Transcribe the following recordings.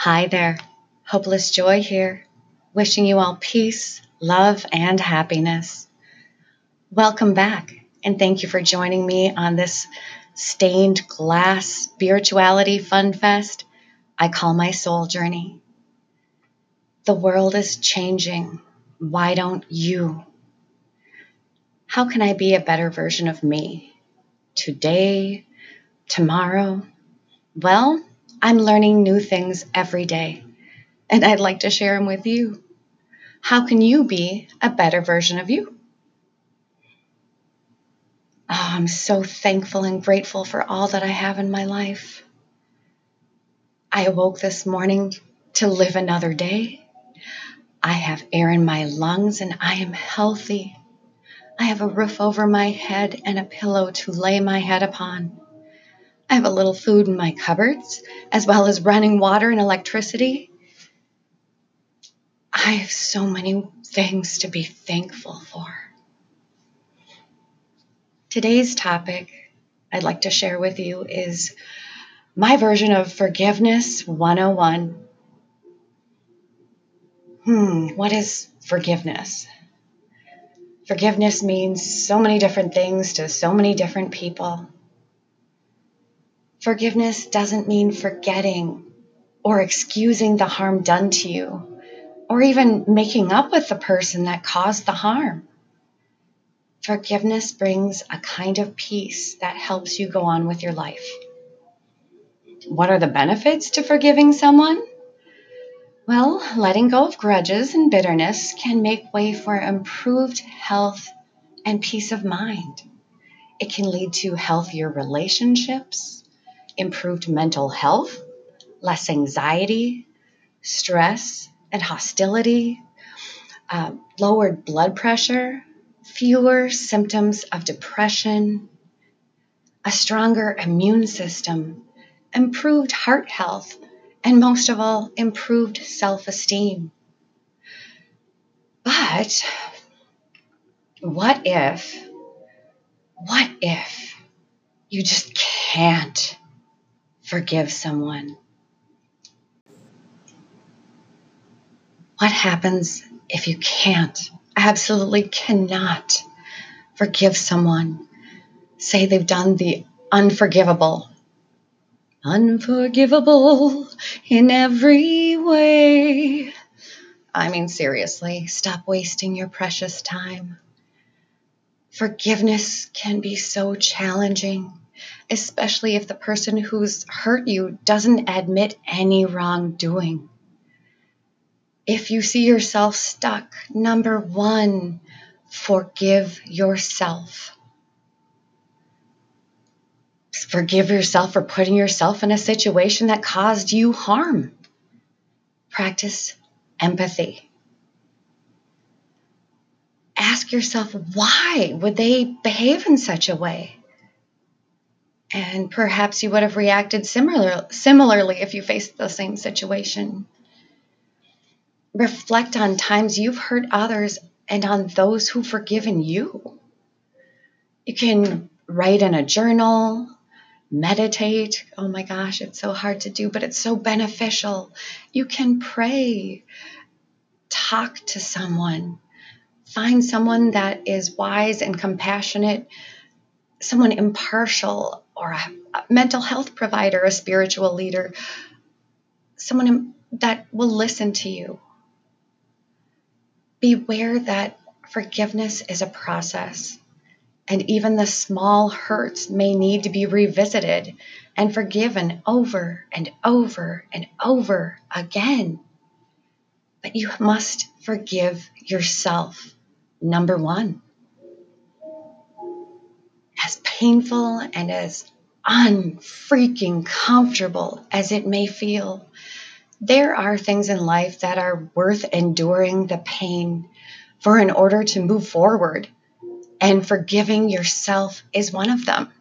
Hi there. Hopeless Joy here, wishing you all peace, love, and happiness. Welcome back, and thank you for joining me on this stained glass spirituality fun fest I call my soul journey. The world is changing. Why don't you? How can I be a better version of me? Today, tomorrow? Well, I'm learning new things every day, and I'd like to share them with you. How can you be a better version of you? Oh, I'm so thankful and grateful for all that I have in my life. I awoke this morning to live another day. I have air in my lungs and I am healthy. I have a roof over my head and a pillow to lay my head upon. I have a little food in my cupboards, as well as running water and electricity. I have so many things to be thankful for. Today's topic I'd like to share with you is my version of Forgiveness 101. Hmm, what is forgiveness? Forgiveness means so many different things to so many different people. Forgiveness doesn't mean forgetting or excusing the harm done to you or even making up with the person that caused the harm. Forgiveness brings a kind of peace that helps you go on with your life. What are the benefits to forgiving someone? Well, letting go of grudges and bitterness can make way for improved health and peace of mind. It can lead to healthier relationships, improved mental health, less anxiety, stress, and hostility, uh, lowered blood pressure, fewer symptoms of depression, a stronger immune system, improved heart health, and most of all, improved self esteem. But what if, what if you just can't forgive someone? What happens if you can't, absolutely cannot forgive someone? Say they've done the unforgivable. Unforgivable in every way. I mean, seriously, stop wasting your precious time. Forgiveness can be so challenging especially if the person who's hurt you doesn't admit any wrongdoing. If you see yourself stuck, number one, forgive yourself. Forgive yourself for putting yourself in a situation that caused you harm. Practice empathy. Ask yourself why would they behave in such a way? And perhaps you would have reacted similar, similarly if you faced the same situation. Reflect on times you've hurt others and on those who've forgiven you. You can write in a journal, meditate. Oh my gosh, it's so hard to do, but it's so beneficial. You can pray, talk to someone, find someone that is wise and compassionate, someone impartial or a, mental health provider, a spiritual leader, someone that will listen to you. Beware that forgiveness is a process, and even the small hurts may need to be revisited and forgiven over and over and over again. But you must forgive yourself, number one painful and as unfreaking comfortable as it may feel, there are things in life that are worth enduring the pain for in order to move forward. And forgiving yourself is one of them.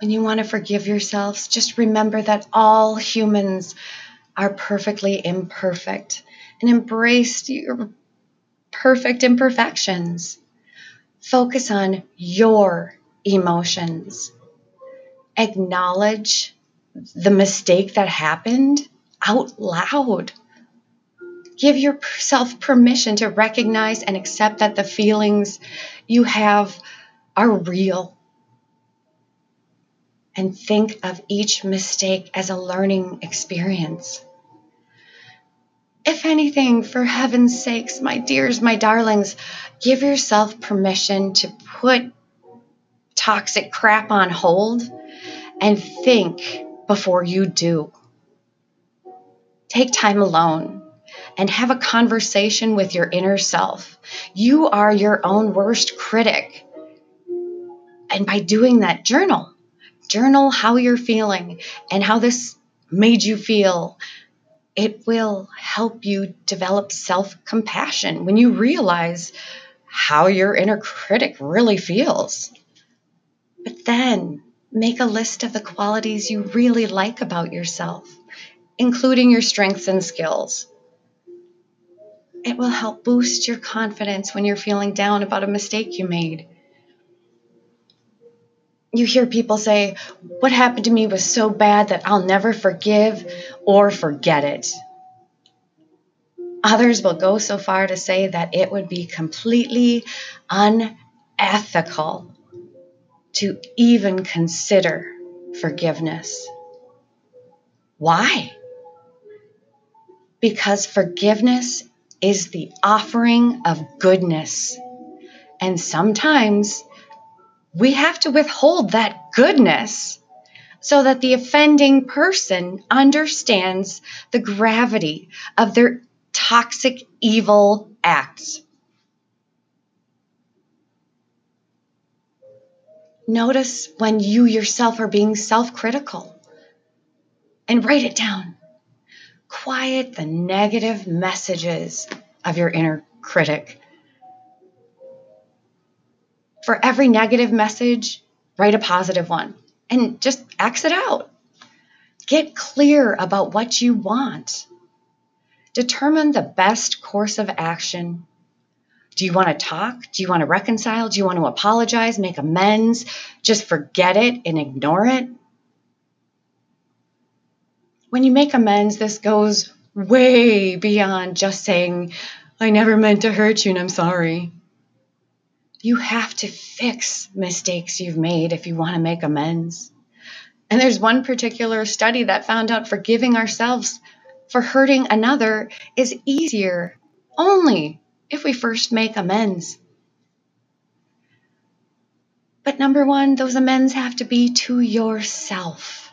When you want to forgive yourselves, just remember that all humans are perfectly imperfect and embrace your perfect imperfections. Focus on your emotions. acknowledge the mistake that happened out loud. Give yourself permission to recognize and accept that the feelings you have are real. And think of each mistake as a learning experience. If anything, for heaven's sakes, my dears, my darlings, give yourself permission to put toxic crap on hold and think before you do. Take time alone and have a conversation with your inner self. You are your own worst critic. And by doing that, journal. Journal how you're feeling and how this made you feel. It will help you develop self compassion when you realize how your inner critic really feels. But then make a list of the qualities you really like about yourself, including your strengths and skills. It will help boost your confidence when you're feeling down about a mistake you made. You hear people say, What happened to me was so bad that I'll never forgive or forget it. Others will go so far to say that it would be completely unethical to even consider forgiveness. Why? Because forgiveness is the offering of goodness. And sometimes we have to withhold that goodness so that the offending person understands the gravity of their toxic, evil acts. Notice when you yourself are being self critical and write it down. Quiet the negative messages of your inner critic. For every negative message, write a positive one and just X it out. Get clear about what you want. Determine the best course of action do you want to talk? Do you want to reconcile? Do you want to apologize, make amends, just forget it and ignore it? When you make amends, this goes way beyond just saying, I never meant to hurt you and I'm sorry. You have to fix mistakes you've made if you want to make amends. And there's one particular study that found out forgiving ourselves for hurting another is easier only if we first make amends. But number one, those amends have to be to yourself.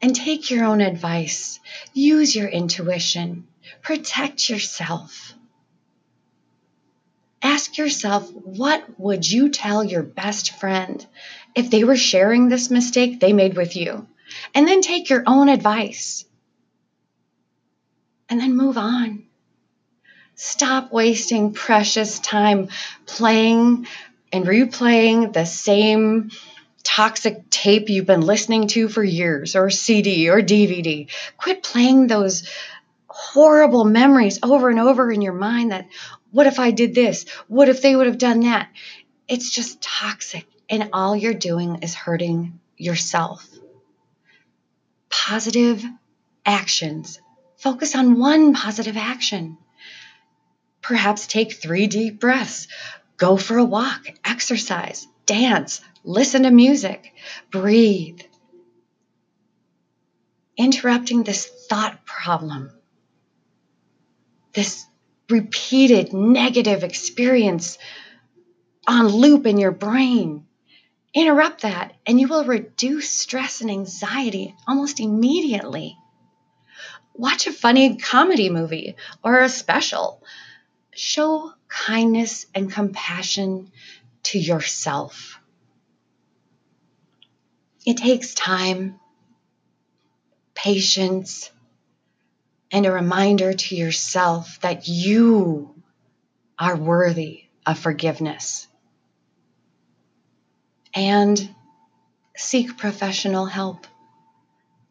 And take your own advice, use your intuition, protect yourself. Ask yourself, what would you tell your best friend if they were sharing this mistake they made with you? And then take your own advice. And then move on. Stop wasting precious time playing and replaying the same toxic tape you've been listening to for years, or CD or DVD. Quit playing those horrible memories over and over in your mind that, what if I did this? What if they would have done that? It's just toxic, and all you're doing is hurting yourself. Positive actions. Focus on one positive action. Perhaps take three deep breaths, go for a walk, exercise, dance, listen to music, breathe. Interrupting this thought problem, this repeated negative experience on loop in your brain. Interrupt that, and you will reduce stress and anxiety almost immediately. Watch a funny comedy movie or a special show kindness and compassion to yourself. It takes time, patience, and a reminder to yourself that you are worthy of forgiveness. And seek professional help.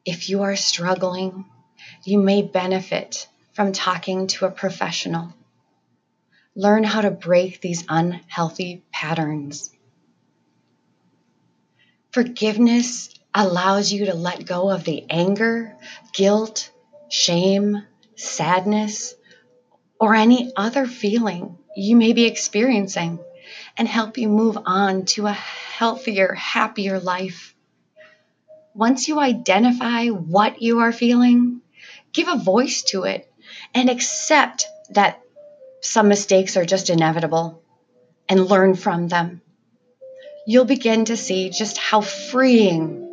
If you are struggling, you may benefit from talking to a professional learn how to break these unhealthy patterns. Forgiveness allows you to let go of the anger, guilt, shame, sadness, or any other feeling you may be experiencing and help you move on to a healthier, happier life. Once you identify what you are feeling, give a voice to it and accept that some mistakes are just inevitable and learn from them. You'll begin to see just how freeing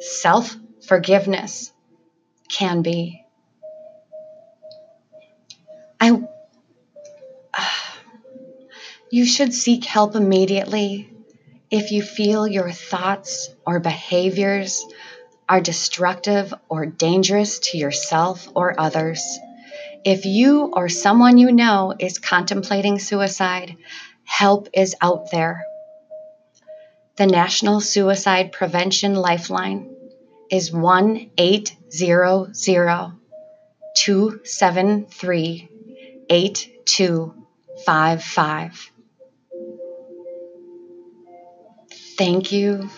self forgiveness can be. I uh, you should seek help immediately if you feel your thoughts or behaviors are destructive or dangerous to yourself or others. If you or someone you know is contemplating suicide, help is out there. The National Suicide Prevention Lifeline is 1 800 273 8255. Thank you,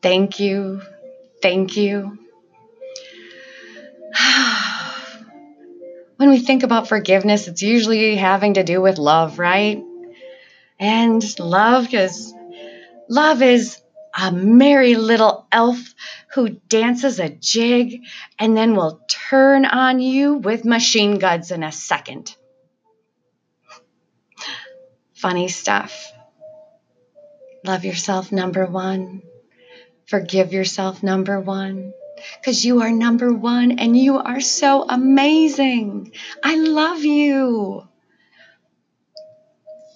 thank you, thank you. when we think about forgiveness, it's usually having to do with love, right? And love is love is a merry little elf who dances a jig and then will turn on you with machine guns in a second. Funny stuff. Love yourself, number one. Forgive yourself, number one. Because you are number one and you are so amazing. I love you.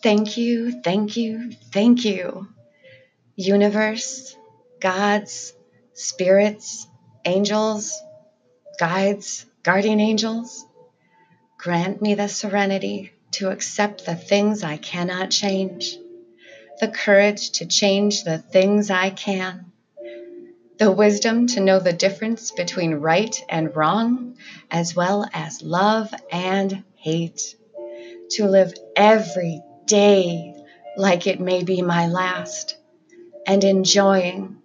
Thank you, thank you, thank you. Universe, gods, spirits, angels, guides, guardian angels, grant me the serenity to accept the things I cannot change the courage to change the things I can, the wisdom to know the difference between right and wrong, as well as love and hate, to live every day like it may be my last, and enjoying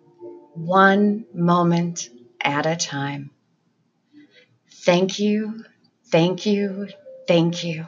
one moment at a time. Thank you, thank you, thank you.